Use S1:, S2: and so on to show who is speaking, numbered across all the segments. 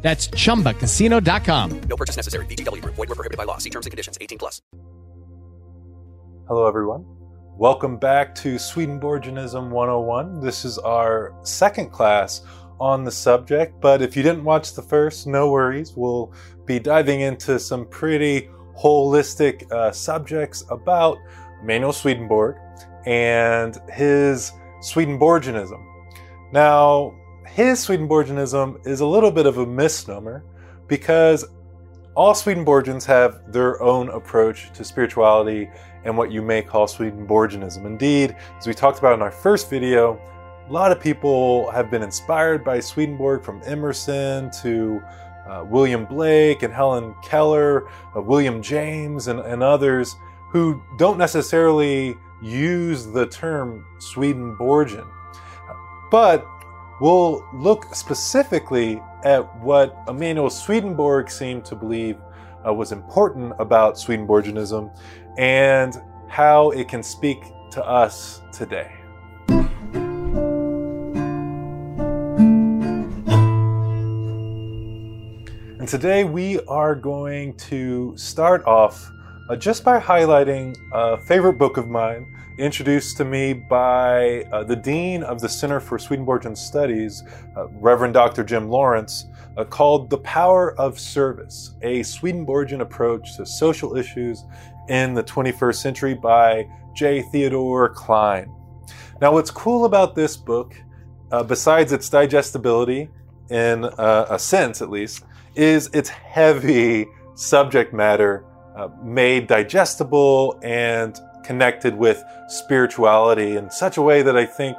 S1: That's chumbacasino.com.
S2: No purchase necessary. VGW Group. Void were prohibited by law. See terms and conditions. 18 plus.
S3: Hello, everyone. Welcome back to Swedenborgianism 101. This is our second class on the subject, but if you didn't watch the first, no worries. We'll be diving into some pretty holistic uh, subjects about Emanuel Swedenborg and his Swedenborgianism. Now, his Swedenborgianism is a little bit of a misnomer because all Swedenborgians have their own approach to spirituality and what you may call Swedenborgianism. Indeed, as we talked about in our first video, a lot of people have been inspired by Swedenborg from Emerson to uh, William Blake and Helen Keller, uh, William James, and, and others who don't necessarily use the term Swedenborgian. But we'll look specifically at what Emanuel Swedenborg seemed to believe uh, was important about Swedenborgianism and how it can speak to us today. And today we are going to start off uh, just by highlighting a favorite book of mine introduced to me by uh, the Dean of the Center for Swedenborgian Studies, uh, Reverend Dr. Jim Lawrence, uh, called The Power of Service, a Swedenborgian approach to social issues in the 21st century by J. Theodore Klein. Now, what's cool about this book, uh, besides its digestibility, in uh, a sense at least, is its heavy subject matter uh, made digestible and connected with spirituality in such a way that I think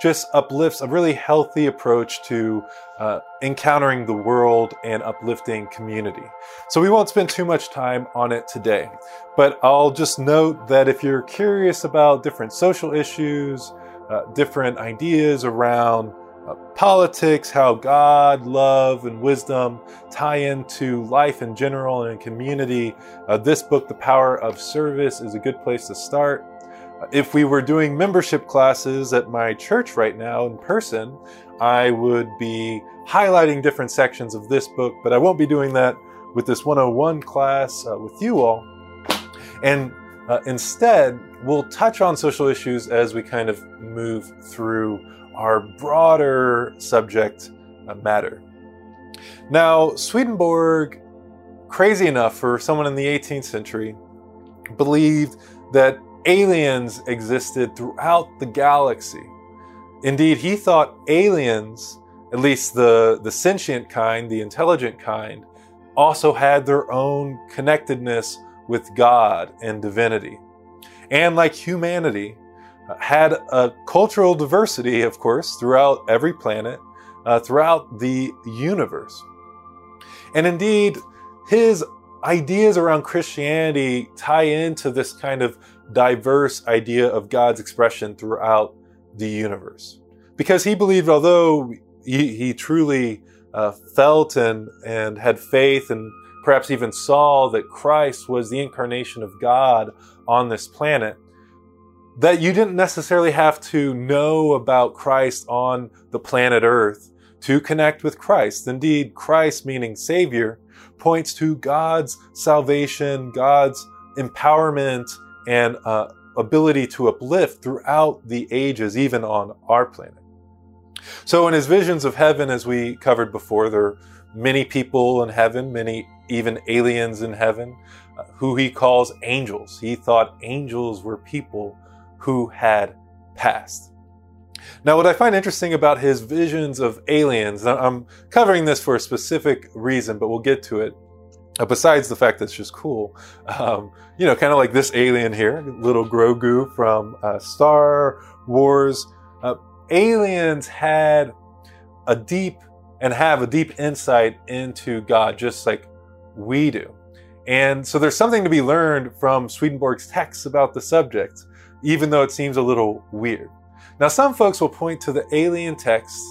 S3: just uplifts a really healthy approach to uh, encountering the world and uplifting community. So we won't spend too much time on it today, but I'll just note that if you're curious about different social issues, uh, different ideas around uh, politics, how God, love, and wisdom tie into life in general and in community, uh, this book, The Power of Service, is a good place to start. Uh, if we were doing membership classes at my church right now in person, I would be highlighting different sections of this book, but I won't be doing that with this 101 class uh, with you all. And uh, instead, we'll touch on social issues as we kind of move through our broader subject matter. Now, Swedenborg, crazy enough for someone in the 18th century, believed that aliens existed throughout the galaxy. Indeed, he thought aliens, at least the, the sentient kind, the intelligent kind, also had their own connectedness with God and divinity. And like humanity, had a cultural diversity, of course, throughout every planet, uh, throughout the universe. And indeed, his ideas around Christianity tie into this kind of diverse idea of God's expression throughout the universe. Because he believed, although he, he truly uh, felt and, and had faith and perhaps even saw that Christ was the incarnation of God on this planet, that you didn't necessarily have to know about Christ on the planet Earth to connect with Christ. Indeed, Christ, meaning Savior, points to God's salvation, God's empowerment, and uh, ability to uplift throughout the ages, even on our planet. So, in his visions of heaven, as we covered before, there are many people in heaven, many even aliens in heaven, uh, who he calls angels. He thought angels were people who had passed. Now, what I find interesting about his visions of aliens, I'm covering this for a specific reason, but we'll get to it. Uh, besides the fact that it's just cool, um, you know, kind of like this alien here, little Grogu from uh, Star Wars. Uh, aliens had a deep and have a deep insight into God, just like we do. And so there's something to be learned from Swedenborg's texts about the subject, even though it seems a little weird. Now, some folks will point to the alien texts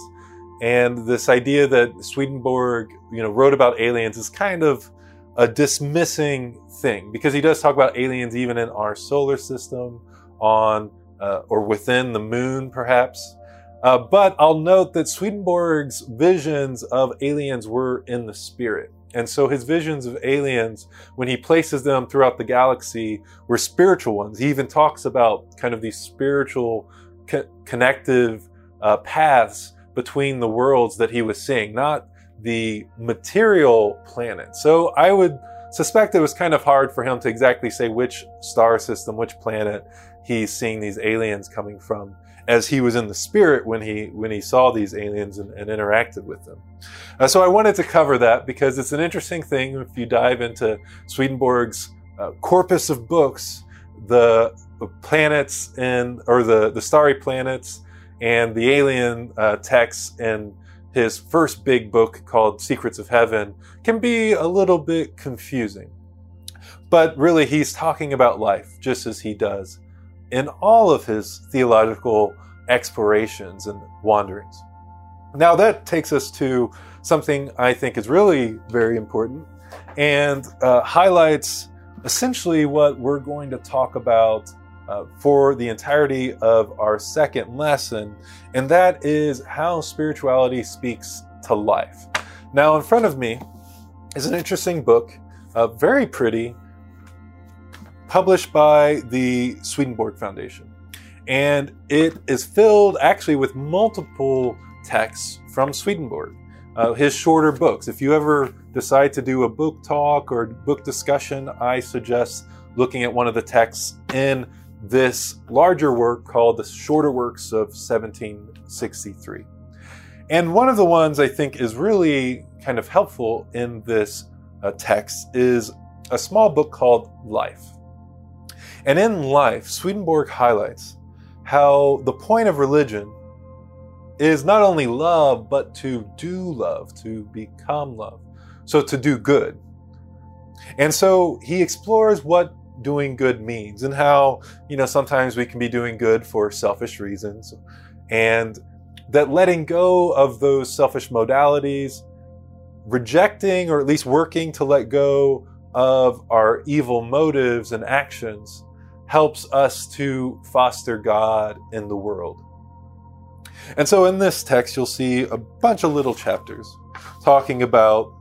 S3: and this idea that Swedenborg, you know, wrote about aliens is kind of a dismissing thing because he does talk about aliens even in our solar system, on uh, or within the moon, perhaps. Uh, but I'll note that Swedenborg's visions of aliens were in the spirit. And so his visions of aliens, when he places them throughout the galaxy, were spiritual ones. He even talks about kind of these spiritual co- connective uh, paths between the worlds that he was seeing, not the material planet. So I would suspect it was kind of hard for him to exactly say which star system, which planet he's seeing these aliens coming from as he was in the spirit when he when he saw these aliens and, and interacted with them. Uh, so I wanted to cover that because it's an interesting thing if you dive into Swedenborg's uh, corpus of books, the planets and or the the starry planets and the alien uh, texts in his first big book called Secrets of Heaven can be a little bit confusing. But really, he's talking about life just as he does in all of his theological explorations and wanderings. Now, that takes us to something I think is really very important and uh, highlights essentially what we're going to talk about uh, for the entirety of our second lesson, and that is how spirituality speaks to life. Now, in front of me is an interesting book, uh, very pretty, published by the Swedenborg Foundation. And it is filled actually with multiple texts from Swedenborg, uh, his shorter books. If you ever decide to do a book talk or book discussion, I suggest looking at one of the texts in this larger work called the Shorter Works of 1763. And one of the ones I think is really kind of helpful in this uh, text is a small book called Life. And in life, Swedenborg highlights how the point of religion is not only love, but to do love, to become love. So to do good. And so he explores what doing good means and how, you know, sometimes we can be doing good for selfish reasons. And that letting go of those selfish modalities, rejecting or at least working to let go of our evil motives and actions helps us to foster God in the world. And so in this text, you'll see a bunch of little chapters talking about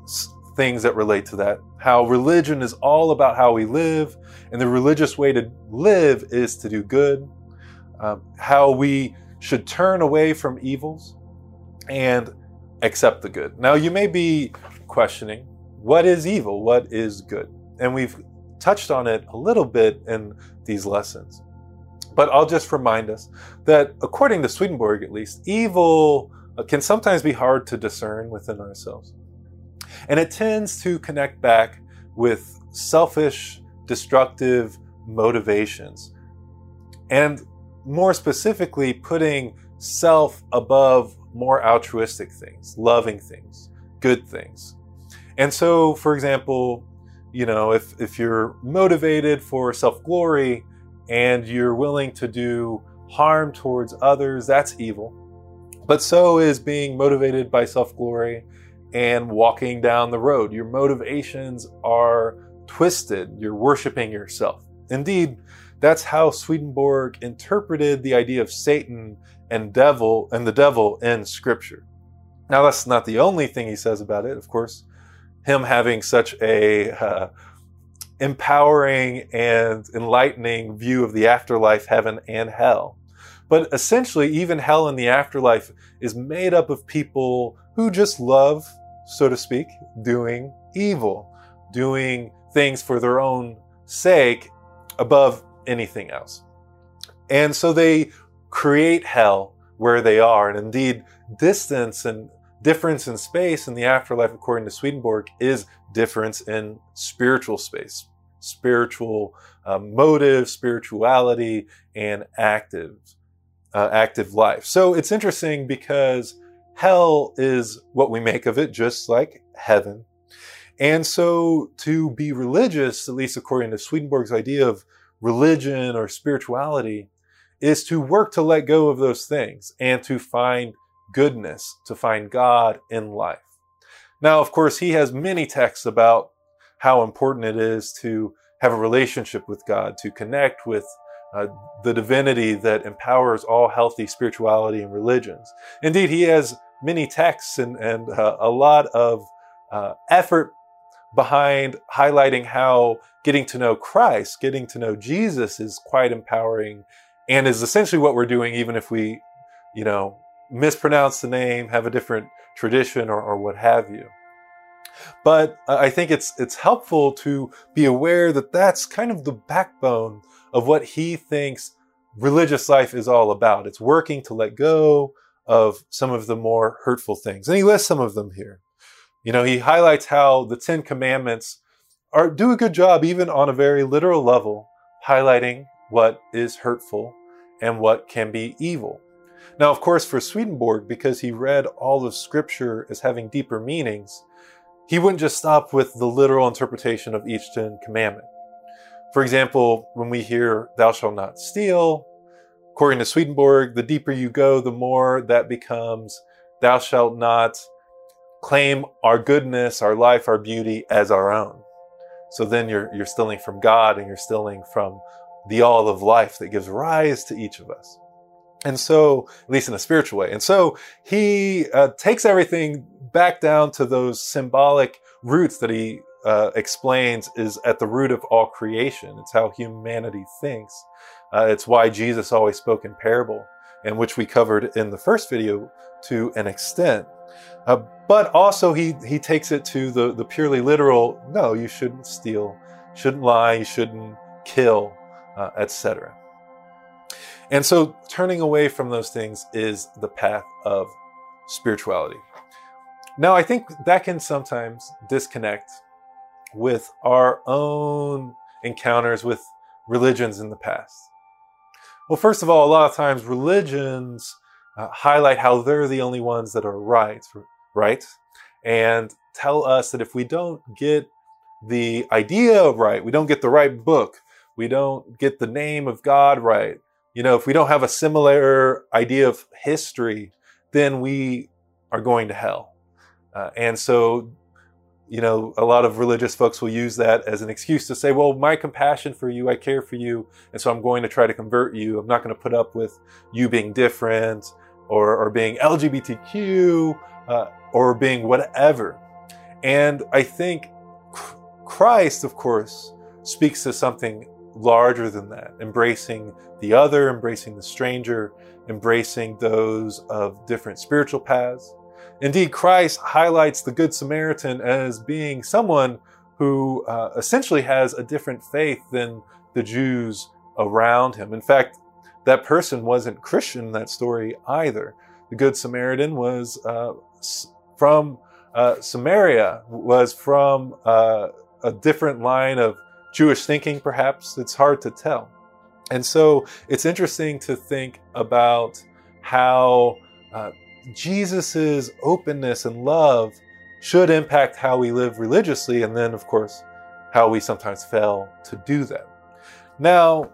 S3: things that relate to that. How religion is all about how we live, and the religious way to live is to do good. Um, how we should turn away from evils and accept the good. Now, you may be questioning what is evil? What is good? And we've touched on it a little bit in these lessons. But I'll just remind us that according to Swedenborg, at least, evil uh, can sometimes be hard to discern within ourselves. And it tends to connect back with selfish, destructive motivations. And more specifically, putting self above more altruistic things, loving things, good things. And so, for example, you know, if, if you're motivated for self glory and you're willing to do harm towards others, that's evil. But so is being motivated by self glory and walking down the road. Your motivations are twisted. You're worshiping yourself. Indeed, that's how Swedenborg interpreted the idea of Satan and devil and the devil in scripture. Now that's not the only thing he says about it, of course him having such a uh, empowering and enlightening view of the afterlife, heaven, and hell. But essentially, even hell and the afterlife is made up of people who just love, so to speak, doing evil, doing things for their own sake above anything else. And so they create hell where they are. And indeed, distance and difference in space in the afterlife, according to Swedenborg, is difference in spiritual space, spiritual uh, motive, spirituality, and active, uh, active life. So it's interesting because hell is what we make of it, just like heaven. And so to be religious, at least according to Swedenborg's idea of religion or spirituality, is to work to let go of those things and to find goodness, to find God in life. Now, of course, he has many texts about how important it is to have a relationship with God, to connect with uh, the divinity that empowers all healthy spirituality and religions. Indeed, he has many texts and, and uh, a lot of uh, effort behind highlighting how getting to know Christ, getting to know Jesus is quite empowering and is essentially what we're doing, even if we, you know, mispronounce the name, have a different tradition or, or what have you. But I think it's it's helpful to be aware that that's kind of the backbone of what he thinks religious life is all about. It's working to let go of some of the more hurtful things. And he lists some of them here. You know, he highlights how the 10 commandments are do a good job even on a very literal level highlighting what is hurtful and what can be evil. Now, of course, for Swedenborg, because he read all of scripture as having deeper meanings, he wouldn't just stop with the literal interpretation of each Ten Commandment. For example, when we hear, thou shalt not steal, according to Swedenborg, the deeper you go, the more that becomes, thou shalt not claim our goodness, our life, our beauty as our own. So then you're, you're stealing from God and you're stealing from the all of life that gives rise to each of us. And so, at least in a spiritual way. And so he uh, takes everything back down to those symbolic roots that he uh, explains is at the root of all creation. It's how humanity thinks. Uh, it's why Jesus always spoke in parable, and which we covered in the first video to an extent. Uh, but also he he takes it to the the purely literal. No, you shouldn't steal, shouldn't lie, you shouldn't kill, uh, etc. And so turning away from those things is the path of spirituality. Now, I think that can sometimes disconnect with our own encounters with religions in the past. Well, first of all, a lot of times religions uh, highlight how they're the only ones that are right, right? And tell us that if we don't get the idea right, we don't get the right book, we don't get the name of God right, you know, if we don't have a similar idea of history, then we are going to hell. Uh, and so, you know, a lot of religious folks will use that as an excuse to say, well, my compassion for you, I care for you, and so I'm going to try to convert you. I'm not going to put up with you being different or, or being LGBTQ uh, or being whatever. And I think Christ, of course, speaks to something larger than that, embracing the other, embracing the stranger, embracing those of different spiritual paths. Indeed, Christ highlights the Good Samaritan as being someone who uh, essentially has a different faith than the Jews around him. In fact, that person wasn't Christian in that story either. The Good Samaritan was uh, from uh, Samaria, was from uh, a different line of Jewish thinking, perhaps. It's hard to tell. And so it's interesting to think about how uh, Jesus's openness and love should impact how we live religiously, and then, of course, how we sometimes fail to do that. Now,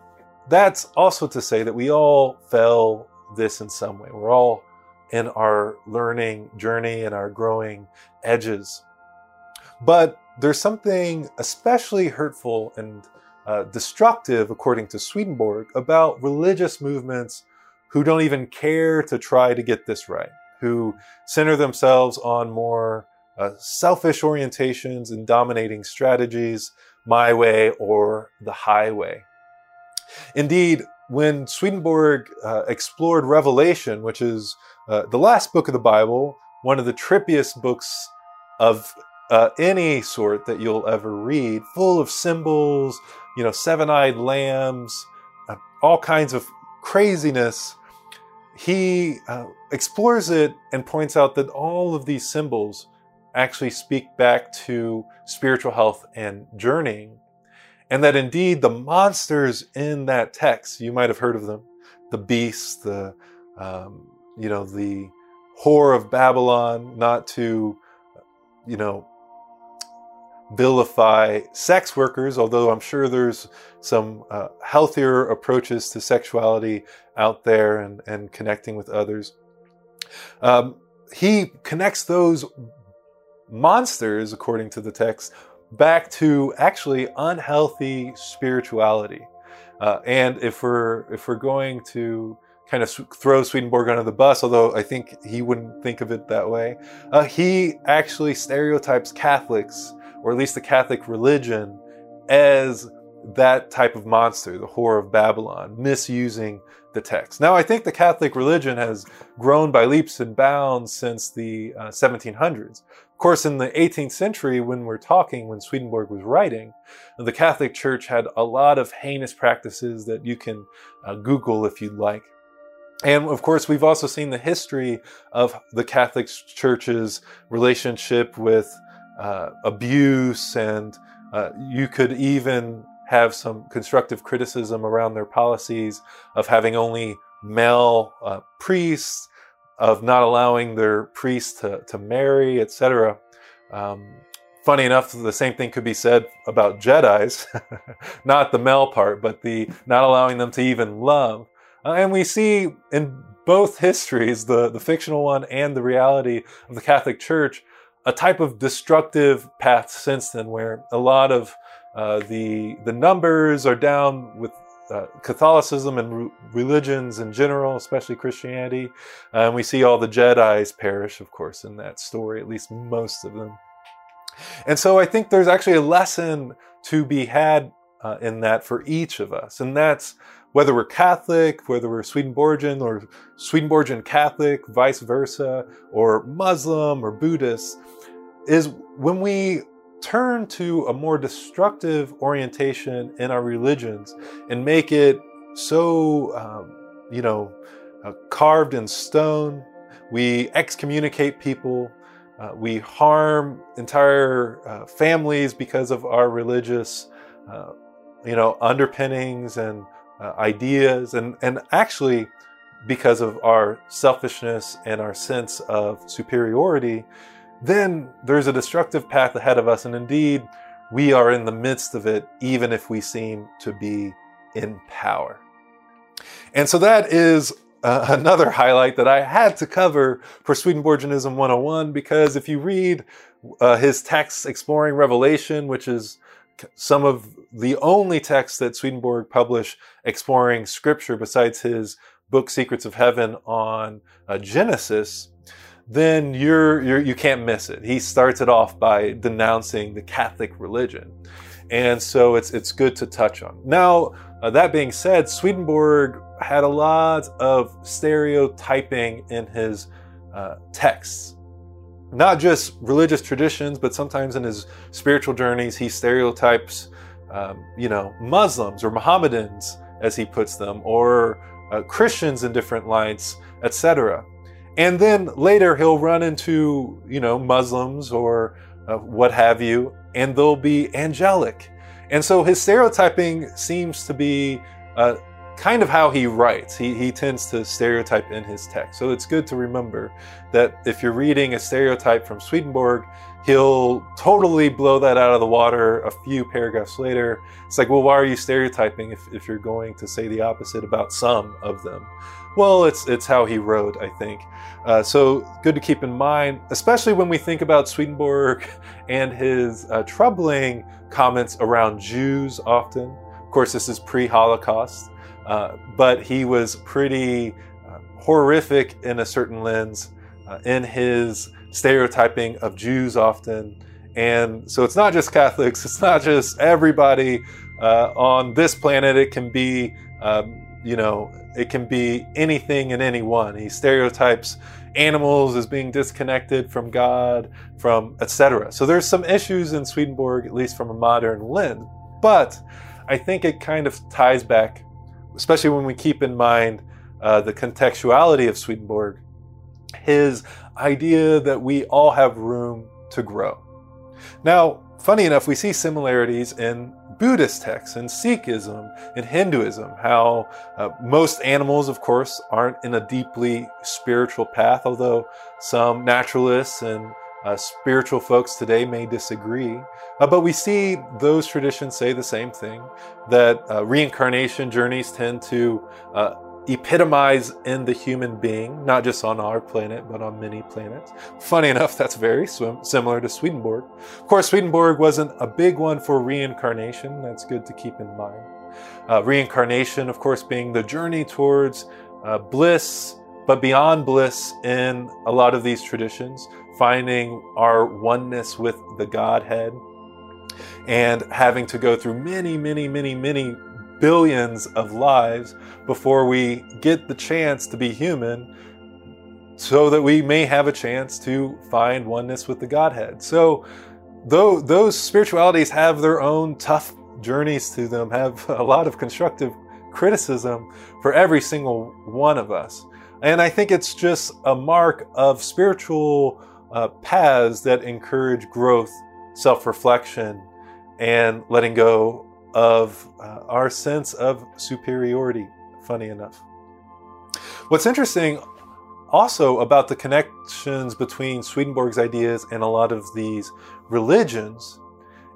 S3: that's also to say that we all fail this in some way. We're all in our learning journey and our growing edges. But there's something especially hurtful and uh, destructive, according to Swedenborg, about religious movements who don't even care to try to get this right, who center themselves on more uh, selfish orientations and dominating strategies, my way or the highway. Indeed, when Swedenborg uh, explored Revelation, which is uh, the last book of the Bible, one of the trippiest books of uh, any sort that you'll ever read, full of symbols, you know, seven eyed lambs, uh, all kinds of craziness he uh, explores it and points out that all of these symbols actually speak back to spiritual health and journeying. And that indeed the monsters in that text, you might have heard of them, the beasts, the, um, you know, the whore of Babylon, not to, you know, vilify sex workers, although I'm sure there's some uh, healthier approaches to sexuality out there and, and connecting with others. Um, he connects those monsters, according to the text, back to actually unhealthy spirituality. Uh, and if we're if we're going to kind of throw Swedenborg under the bus, although I think he wouldn't think of it that way, uh, he actually stereotypes Catholics, or at least the Catholic religion, as that type of monster, the whore of Babylon, misusing the text. Now, I think the Catholic religion has grown by leaps and bounds since the uh, 1700s. Of course, in the 18th century, when we're talking, when Swedenborg was writing, the Catholic Church had a lot of heinous practices that you can uh, Google if you'd like. And of course, we've also seen the history of the Catholic Church's relationship with uh, abuse, and uh, you could even have some constructive criticism around their policies of having only male uh, priests, of not allowing their priests to, to marry, etc. Um, funny enough, the same thing could be said about Jedi's, not the male part, but the not allowing them to even love. Uh, and we see in both histories, the, the fictional one and the reality of the Catholic Church, a type of destructive path since then, where a lot of uh, the the numbers are down with uh, Catholicism and re- religions in general, especially Christianity. Uh, and we see all the Jedi's perish, of course, in that story, at least most of them. And so I think there's actually a lesson to be had uh, in that for each of us. And that's whether we're Catholic, whether we're Swedenborgian or Swedenborgian Catholic, vice versa, or Muslim or Buddhist, is when we turn to a more destructive orientation in our religions and make it so, um, you know, uh, carved in stone. We excommunicate people. Uh, we harm entire uh, families because of our religious, uh, you know, underpinnings and uh, ideas, and and actually because of our selfishness and our sense of superiority then there's a destructive path ahead of us. And indeed, we are in the midst of it, even if we seem to be in power. And so that is uh, another highlight that I had to cover for Swedenborgianism 101, because if you read uh, his text, exploring Revelation, which is some of the only texts that Swedenborg published exploring scripture besides his book Secrets of Heaven on uh, Genesis, then you're, you're you can't miss it. He starts it off by denouncing the Catholic religion, and so it's it's good to touch on. Now, uh, that being said, Swedenborg had a lot of stereotyping in his uh, texts. Not just religious traditions, but sometimes in his spiritual journeys, he stereotypes, um, you know, Muslims or Mohammedans, as he puts them, or uh, Christians in different lights, etc. And then later he'll run into, you know, Muslims or uh, what have you, and they'll be angelic. And so his stereotyping seems to be uh, kind of how he writes. He, he tends to stereotype in his text. So it's good to remember that if you're reading a stereotype from Swedenborg, he'll totally blow that out of the water a few paragraphs later. It's like, well, why are you stereotyping if, if you're going to say the opposite about some of them? Well, it's it's how he wrote, I think. Uh, so good to keep in mind, especially when we think about Swedenborg and his uh, troubling comments around Jews. Often, of course, this is pre-Holocaust, uh, but he was pretty uh, horrific in a certain lens uh, in his stereotyping of Jews. Often, and so it's not just Catholics; it's not just everybody uh, on this planet. It can be. Um, you know, it can be anything and anyone. He stereotypes animals as being disconnected from God, from etc. So there's some issues in Swedenborg, at least from a modern lens. But I think it kind of ties back, especially when we keep in mind uh, the contextuality of Swedenborg, his idea that we all have room to grow. Now, funny enough, we see similarities in Buddhist texts and Sikhism and Hinduism, how uh, most animals, of course, aren't in a deeply spiritual path, although some naturalists and Uh, spiritual folks today may disagree, uh, but we see those traditions say the same thing that uh, reincarnation journeys tend to uh, epitomize in the human being, not just on our planet, but on many planets. Funny enough, that's very swim- similar to Swedenborg. Of course, Swedenborg wasn't a big one for reincarnation. That's good to keep in mind. Uh, reincarnation, of course, being the journey towards uh, bliss, but beyond bliss in a lot of these traditions, finding our oneness with the Godhead and having to go through many, many, many, many billions of lives before we get the chance to be human so that we may have a chance to find oneness with the Godhead. So, though those spiritualities have their own tough journeys to them, have a lot of constructive criticism for every single one of us. And I think it's just a mark of spiritual uh, paths that encourage growth, self reflection, and letting go of uh, our sense of superiority, funny enough. What's interesting also about the connections between Swedenborg's ideas and a lot of these religions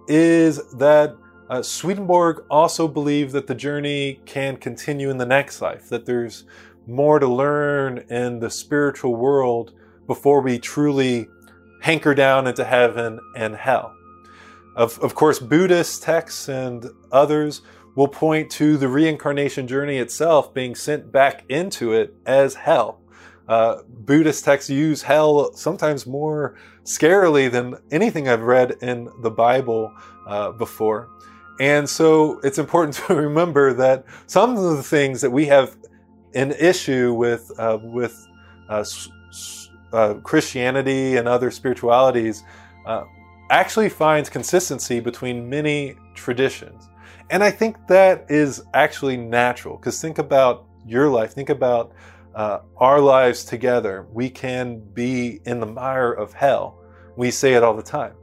S3: is that uh, Swedenborg also believed that the journey can continue in the next life, that there's more to learn in the spiritual world before we truly hanker down into heaven and hell. Of, of course, Buddhist texts and others will point to the reincarnation journey itself being sent back into it as hell. Uh, Buddhist texts use hell sometimes more scarily than anything I've read in the Bible uh, before. And so it's important to remember that some of the things that we have an issue with, uh, with uh, uh, Christianity and other spiritualities uh, actually finds consistency between many traditions. And I think that is actually natural because think about your life, think about uh, our lives together. We can be in the mire of hell. We say it all the time.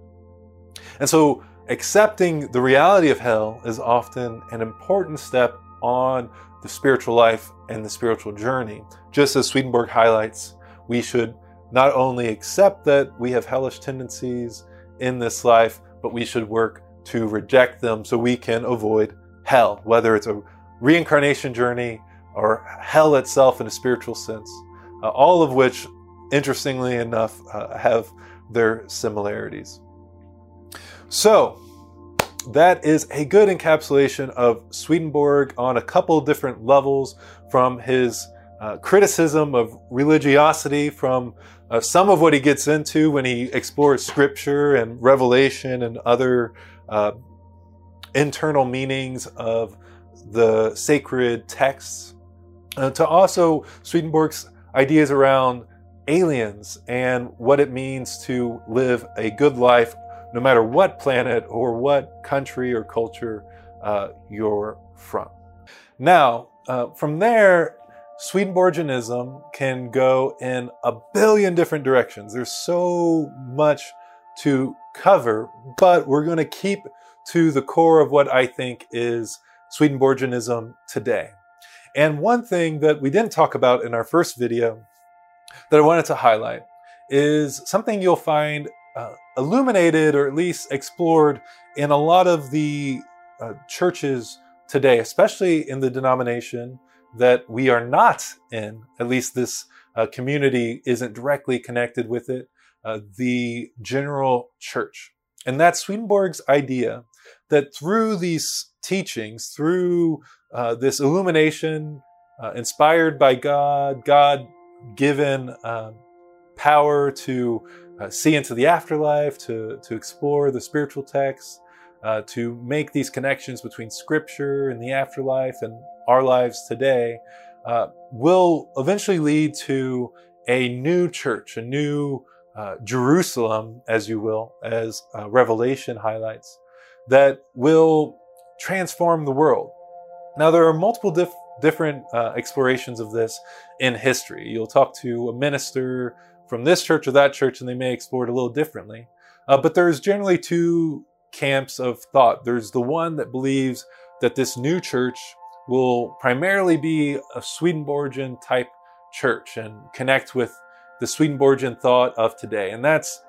S3: And so accepting the reality of hell is often an important step on the spiritual life and the spiritual journey. Just as Swedenborg highlights, we should not only accept that we have hellish tendencies in this life, but we should work to reject them so we can avoid hell, whether it's a reincarnation journey or hell itself in a spiritual sense, uh, all of which, interestingly enough, uh, have their similarities. So, that is a good encapsulation of Swedenborg on a couple different levels from his uh, criticism of religiosity, from uh, some of what he gets into when he explores scripture and revelation and other uh, internal meanings of the sacred texts, uh, to also Swedenborg's ideas around aliens and what it means to live a good life no matter what planet or what country or culture uh, you're from. Now, uh, from there, Swedenborgianism can go in a billion different directions. There's so much to cover, but we're going to keep to the core of what I think is Swedenborgianism today. And one thing that we didn't talk about in our first video that I wanted to highlight is something you'll find uh, illuminated or at least explored in a lot of the uh, churches today, especially in the denomination that we are not in, at least this uh, community isn't directly connected with it, uh, the general church. And that's Swedenborg's idea that through these teachings, through uh, this illumination uh, inspired by God, God given um, power to uh, see into the afterlife, to, to explore the spiritual texts, uh, to make these connections between scripture and the afterlife and our lives today uh, will eventually lead to a new church, a new uh, Jerusalem, as you will, as uh, Revelation highlights, that will transform the world. Now, there are multiple dif- different uh, explorations of this in history. You'll talk to a minister from this church or that church, and they may explore it a little differently. Uh, but there's generally two camps of thought. There's the one that believes that this new church will primarily be a Swedenborgian type church and connect with the Swedenborgian thought of today. And that's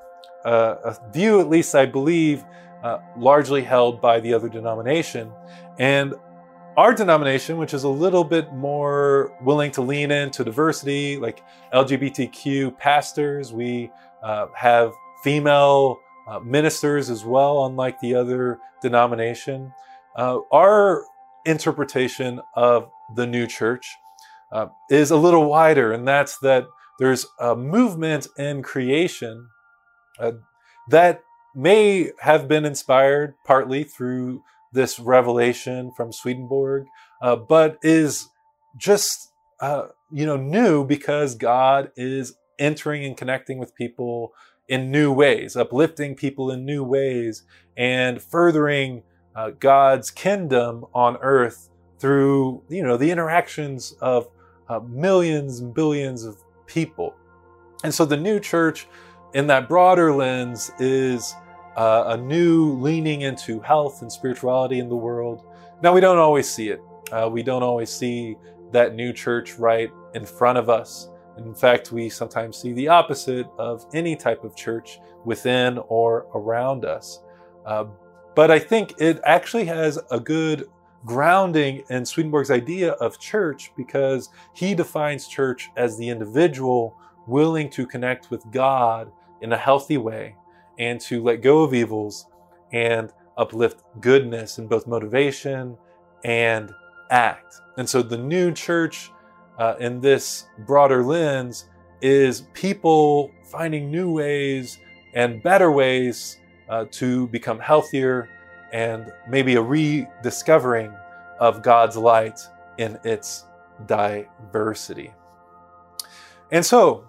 S3: uh, a view, at least I believe, uh, largely held by the other denomination. And our denomination, which is a little bit more willing to lean into diversity, like LGBTQ pastors, we uh, have female uh, ministers as well, unlike the other denomination. Uh, our interpretation of the new church uh, is a little wider, and that's that there's a movement in creation uh, that may have been inspired partly through this revelation from Swedenborg, uh, but is just uh, you know new because God is entering and connecting with people in new ways, uplifting people in new ways, and furthering uh, God's kingdom on earth through you know the interactions of uh, millions and billions of people. And so the new church, in that broader lens, is uh, a new leaning into health and spirituality in the world. Now, we don't always see it. Uh, we don't always see that new church right in front of us. In fact, we sometimes see the opposite of any type of church within or around us. Uh, but I think it actually has a good grounding in Swedenborg's idea of church because he defines church as the individual willing to connect with God in a healthy way and to let go of evils and uplift goodness in both motivation and act. And so the new church uh, in this broader lens is people finding new ways and better ways uh, to become healthier and maybe a rediscovering of God's light in its diversity. And so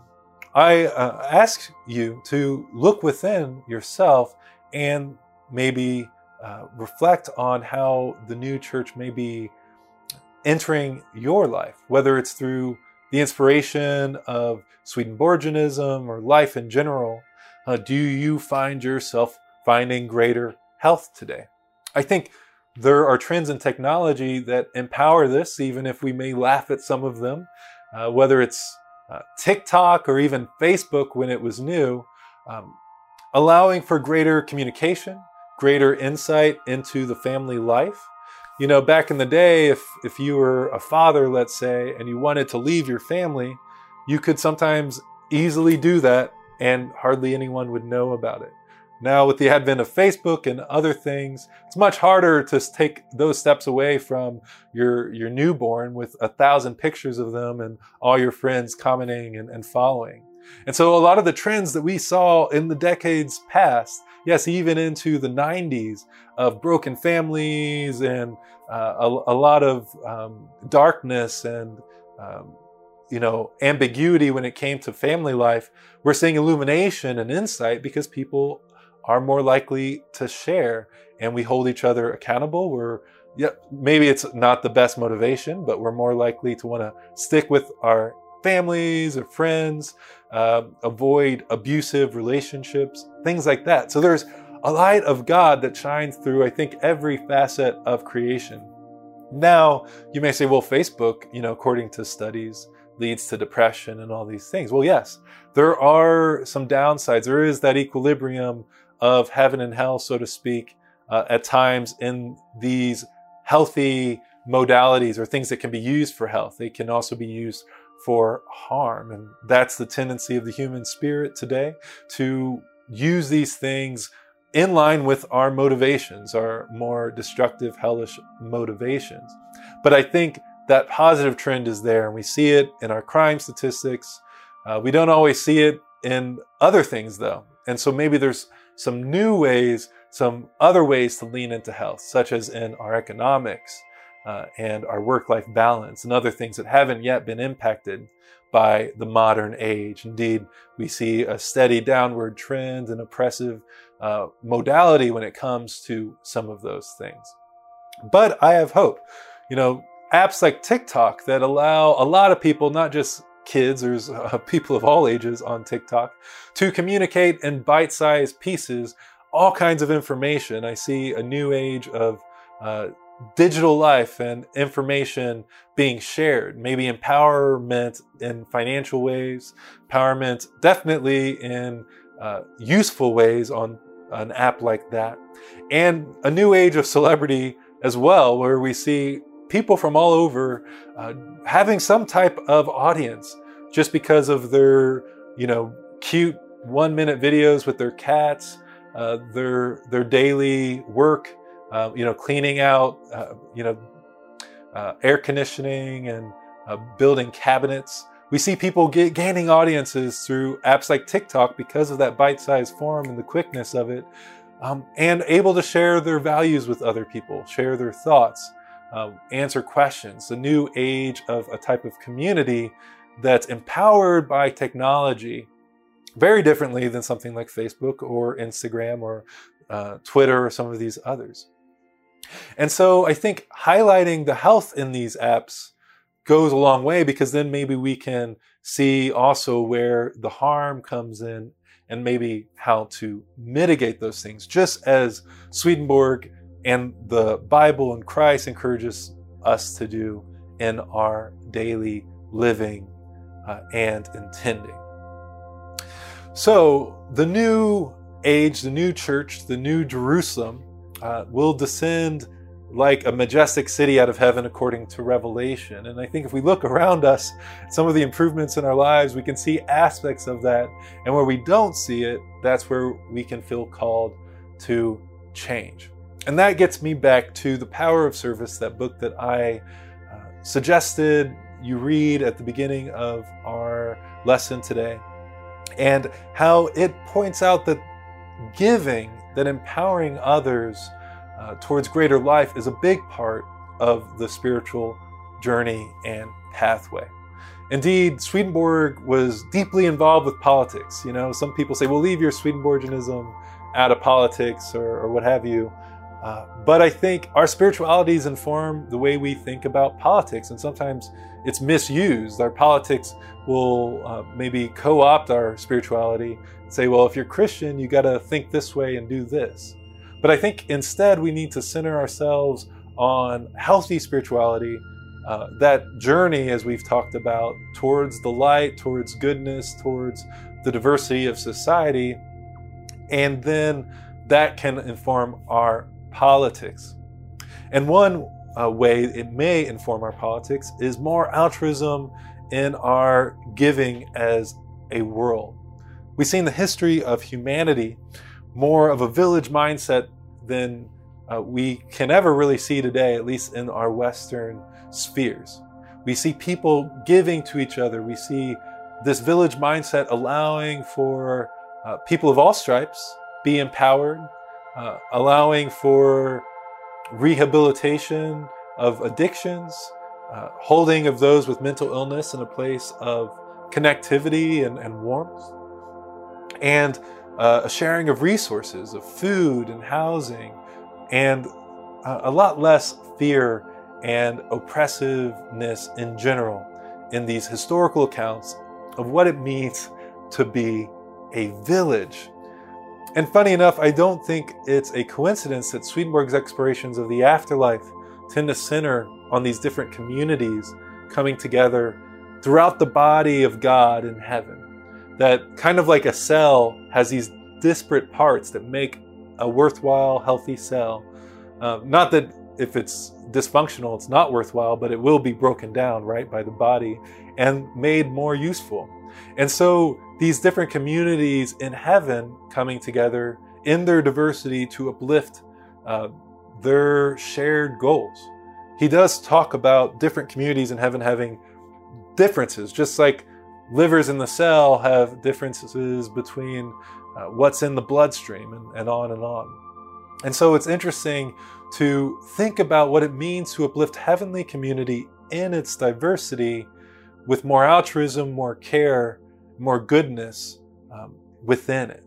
S3: I uh, ask you to look within yourself and maybe uh, reflect on how the new church may be entering your life, whether it's through the inspiration of Swedenborgianism or life in general. Uh, do you find yourself finding greater health today? I think there are trends in technology that empower this, even if we may laugh at some of them, uh, whether it's uh, TikTok or even Facebook when it was new, um, allowing for greater communication, greater insight into the family life. You know, back in the day, if, if you were a father, let's say, and you wanted to leave your family, you could sometimes easily do that and hardly anyone would know about it. Now, with the advent of Facebook and other things, it's much harder to take those steps away from your, your newborn with a thousand pictures of them and all your friends commenting and, and following. And so, a lot of the trends that we saw in the decades past, yes, even into the 90s, of broken families and uh, a, a, lot of um, darkness and um, you know ambiguity when it came to family life we're seeing illumination and insight because people are more likely to share and we hold each other accountable. We're yeah, maybe it's not the best motivation, but we're more likely to want to stick with our families or friends, uh, avoid abusive relationships, things like that. So there's a light of God that shines through, I think, every facet of creation. Now, you may say, well, Facebook, you know, according to studies, leads to depression and all these things. Well, yes, there are some downsides. There is that equilibrium of heaven and hell, so to speak, uh, at times in these healthy modalities or things that can be used for health. They can also be used for harm. And that's the tendency of the human spirit today to use these things in line with our motivations, our more destructive, hellish motivations. But I think that positive trend is there, and we see it in our crime statistics. Uh, we don't always see it in other things, though. And so maybe there's some new ways, some other ways to lean into health, such as in our economics uh, and our work life balance and other things that haven't yet been impacted by the modern age. Indeed, we see a steady downward trend and oppressive uh, modality when it comes to some of those things. But I have hope. You know, apps like TikTok that allow a lot of people, not just kids, there's uh, people of all ages on TikTok, to communicate in bite sized pieces all kinds of information. I see a new age of uh, digital life and information being shared, maybe empowerment in financial ways, empowerment definitely in uh, useful ways on an app like that. And a new age of celebrity as well, where we see people from all over uh, having some type of audience just because of their, you know, cute one minute videos with their cats, uh, their their daily work, uh, you know, cleaning out, uh, you know, uh, air conditioning and uh, building cabinets. We see people get, gaining audiences through apps like TikTok because of that bite-sized form and the quickness of it, um, and able to share their values with other people, share their thoughts, uh, answer questions. A new age of a type of community that's empowered by technology, very differently than something like Facebook or Instagram or uh, Twitter or some of these others. And so I think highlighting the health in these apps goes a long way because then maybe we can see also where the harm comes in and maybe how to mitigate those things, just as Swedenborg and the Bible and Christ encourages us to do in our daily living uh, and intending. So, the new age, the new church, the new Jerusalem uh, will descend like a majestic city out of heaven according to Revelation. And I think if we look around us, some of the improvements in our lives, we can see aspects of that. And where we don't see it, that's where we can feel called to change. And that gets me back to The Power of Service, that book that I uh, suggested you read at the beginning of our lesson today, and how it points out that giving, that empowering others, uh, towards greater life is a big part of the spiritual journey and pathway. Indeed, Swedenborg was deeply involved with politics. You know, some people say, well, leave your Swedenborgianism out of politics or, or what have you. Uh, but I think our spiritualities inform the way we think about politics, and sometimes it's misused. Our politics will uh, maybe co opt our spirituality, say, well, if you're Christian, you got to think this way and do this. But I think instead we need to center ourselves on healthy spirituality, uh, that journey, as we've talked about, towards the light, towards goodness, towards the diversity of society. And then that can inform our politics. And one uh, way it may inform our politics is more altruism in our giving as a world. We see in the history of humanity more of a village mindset than uh, we can ever really see today, at least in our Western spheres. We see people giving to each other. We see this village mindset allowing for uh, people of all stripes be empowered, uh, allowing for rehabilitation of addictions, uh, holding of those with mental illness in a place of connectivity and, and warmth, and uh, a sharing of resources, of food and housing, and uh, a lot less fear and oppressiveness in general in these historical accounts of what it means to be a village. And funny enough, I don't think it's a coincidence that Swedenborg's explorations of the afterlife tend to center on these different communities coming together throughout the body of God in heaven that kind of like a cell has these disparate parts that make a worthwhile, healthy cell. Uh, not that if it's dysfunctional, it's not worthwhile, but it will be broken down, right, by the body and made more useful. And so these different communities in heaven coming together in their diversity to uplift uh, their shared goals. He does talk about different communities in heaven having differences, just like livers in the cell have differences between uh, what's in the bloodstream and, and on and on. And so it's interesting to think about what it means to uplift heavenly community in its diversity with more altruism, more care, more goodness um, within it.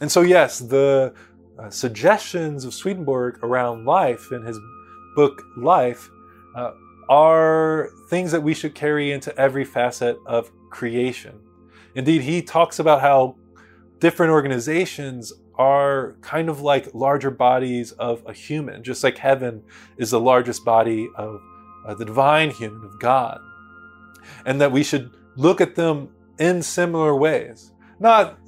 S3: And so, yes, the uh, suggestions of Swedenborg around life in his book Life uh, are things that we should carry into every facet of creation. Indeed, he talks about how different organizations are kind of like larger bodies of a human, just like heaven is the largest body of uh, the divine human, of God. And that we should look at them in similar ways. Not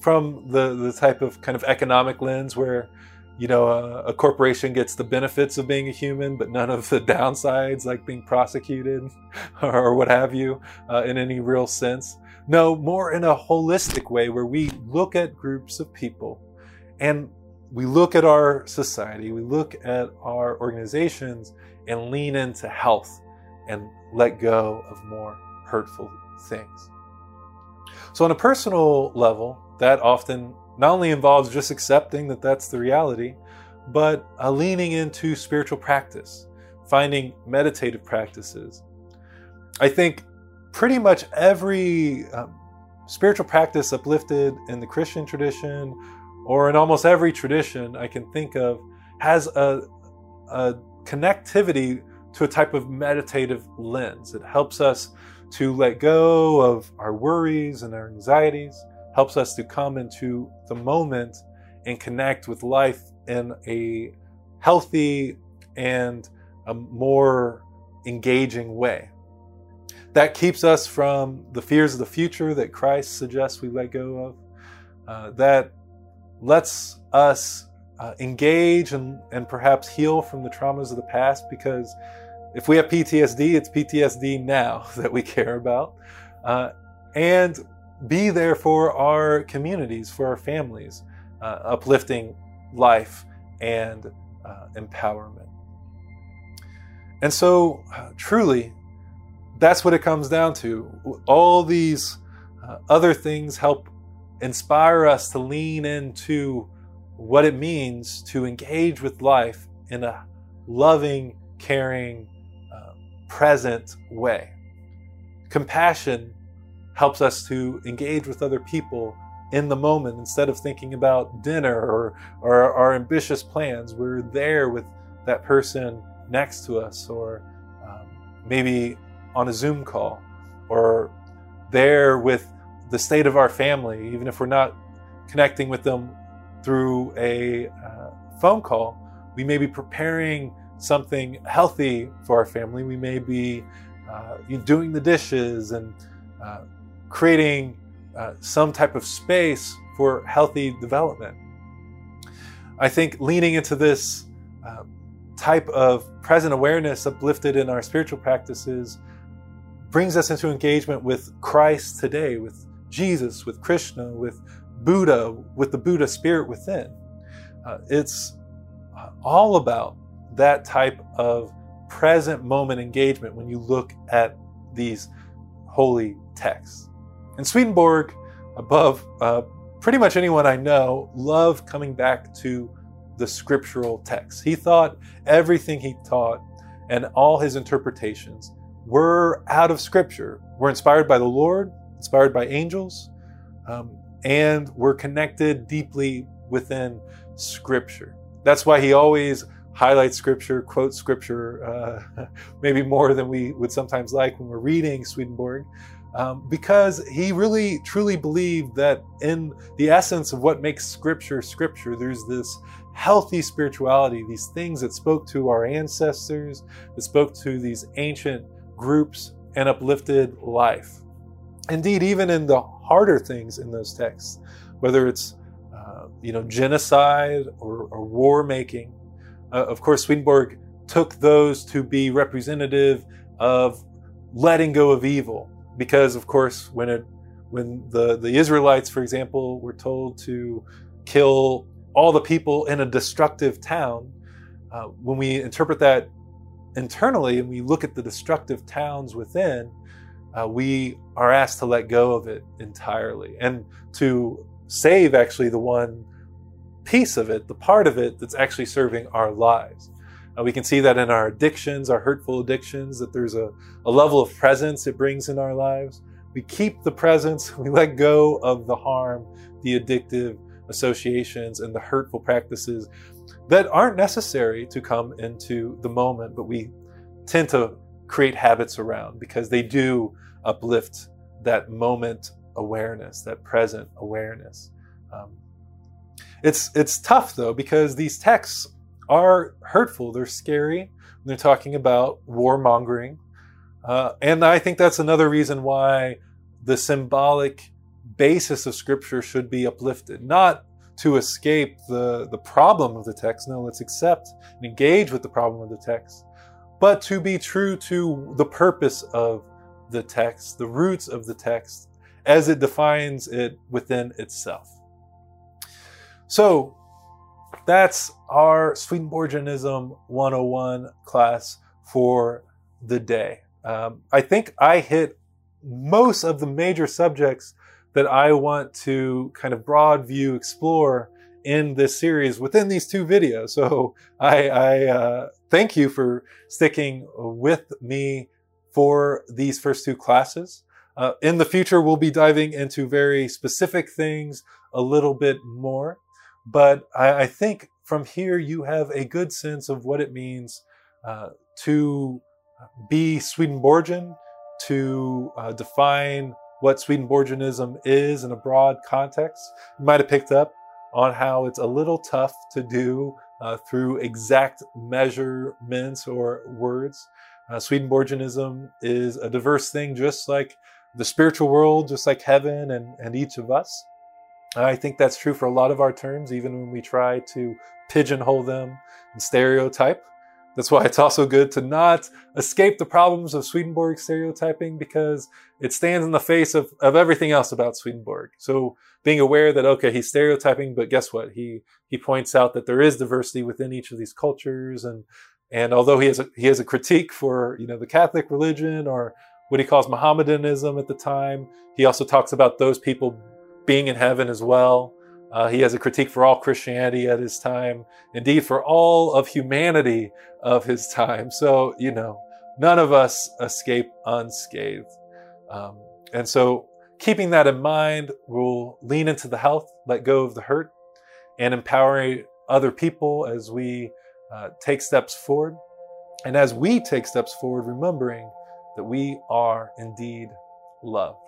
S3: from the, the type of kind of economic lens where you know a, a, corporation gets the benefits of being a human but none of the downsides like being prosecuted or what have you uh, in any real sense. No more in a holistic way where we look at groups of people and we look at our society we look at our organizations and lean into health and let go of more hurtful things. So on a personal level that often not only involves just accepting that that's the reality, but uh, leaning into spiritual practice, finding meditative practices. I think pretty much every um, spiritual practice uplifted in the Christian tradition or in almost every tradition I can think of has a, a connectivity to a type of meditative lens. It helps us to let go of our worries and our anxieties helps us to come into the moment and connect with life in a healthy and a more engaging way. That keeps us from the fears of the future that Christ suggests we let go of. Uh, that lets us uh, engage and, and perhaps heal from the traumas of the past because if we have PTSD, it's PTSD now that we care about. Uh, and be there for our communities, for our families, uh, uplifting life and uh, empowerment. And so, uh, truly, that's what it comes down to. All these uh, other things help inspire us to lean into what it means to engage with life in a loving, caring, uh, present way. Compassion helps us to engage with other people in the moment instead of thinking about dinner or, or our ambitious plans. We're there with that person next to us, or um, maybe on a Zoom call, or there with the state of our family, even if we're not connecting with them through a uh, phone call. We may be preparing something healthy for our family. We may be uh, doing the dishes and uh, creating uh, some type of space for healthy development. I think leaning into this uh, type of present awareness uplifted in our spiritual practices brings us into engagement with Christ today, with Jesus, with Krishna, with Buddha, with the Buddha spirit within. Uh, it's uh, all about that type of present moment engagement when you look at these holy texts. And Swedenborg, above uh, pretty much anyone I know, loved coming back to the scriptural texts. He thought everything he taught and all his interpretations were out of scripture, were inspired by the Lord, inspired by angels, um, and were connected deeply within scripture. That's why he always highlights scripture, quotes scripture, uh, maybe more than we would sometimes like when we're reading Swedenborg um, because he really truly believed that in the essence of what makes scripture scripture, there's this healthy spirituality, these things that spoke to our ancestors, that spoke to these ancient groups and uplifted life. Indeed, even in the harder things in those texts, whether it's uh, you know genocide or, or war making, uh, of course Swedenborg took those to be representative of letting go of evil, because of course when it when the the Israelites, for example, were told to kill all the people in a destructive town, uh, when we interpret that internally and we look at the destructive towns within, uh, we are asked to let go of it entirely and to save actually the one piece of it, the part of it that's actually serving our lives. Uh, we can see that in our addictions, our hurtful addictions, that there's a, a level of presence it brings in our lives. We keep the presence, we let go of the harm, the addictive associations, and the hurtful practices that aren't necessary to come into the moment, but we tend to create habits around because they do uplift that moment awareness, that present awareness. Um, it's it's tough though because these texts are hurtful. They're scary. They're talking about warmongering. Uh, and I think that's another reason why the symbolic basis of Scripture should be uplifted, not to escape the, the problem of the text. No, let's accept and engage with the problem of the text, but to be true to the purpose of the text, the roots of the text, as it defines it within itself. So that's our Swedenborgianism 101 class for the day. Um, I think I hit most of the major subjects that I want to kind of broad view explore in this series within these two videos. So I, I uh, thank you for sticking with me for these first two classes. Uh, in the future, we'll be diving into very specific things a little bit more. But I, I think from here, you have a good sense of what it means uh, to be Swedenborgian, to uh, define what Swedenborgianism is in a broad context. You might have picked up on how it's a little tough to do uh, through exact measurements or words. Uh, Swedenborgianism is a diverse thing, just like the spiritual world, just like heaven and, and each of us. I think that's true for a lot of our terms, even when we try to pigeonhole them and stereotype. That's why it's also good to not escape the problems of Swedenborg stereotyping because it stands in the face of, of everything else about Swedenborg. So being aware that, okay, he's stereotyping, but guess what? He, he points out that there is diversity within each of these cultures. And, and although he has a, he has a critique for, you know, the Catholic religion or what he calls Mohammedanism at the time, he also talks about those people being in heaven as well. Uh, he has a critique for all Christianity at his time, indeed for all of humanity of his time. So, you know, none of us escape unscathed. Um, and so, keeping that in mind, we'll lean into the health, let go of the hurt, and empowering other people as we uh, take steps forward. And as we take steps forward, remembering that we are indeed loved.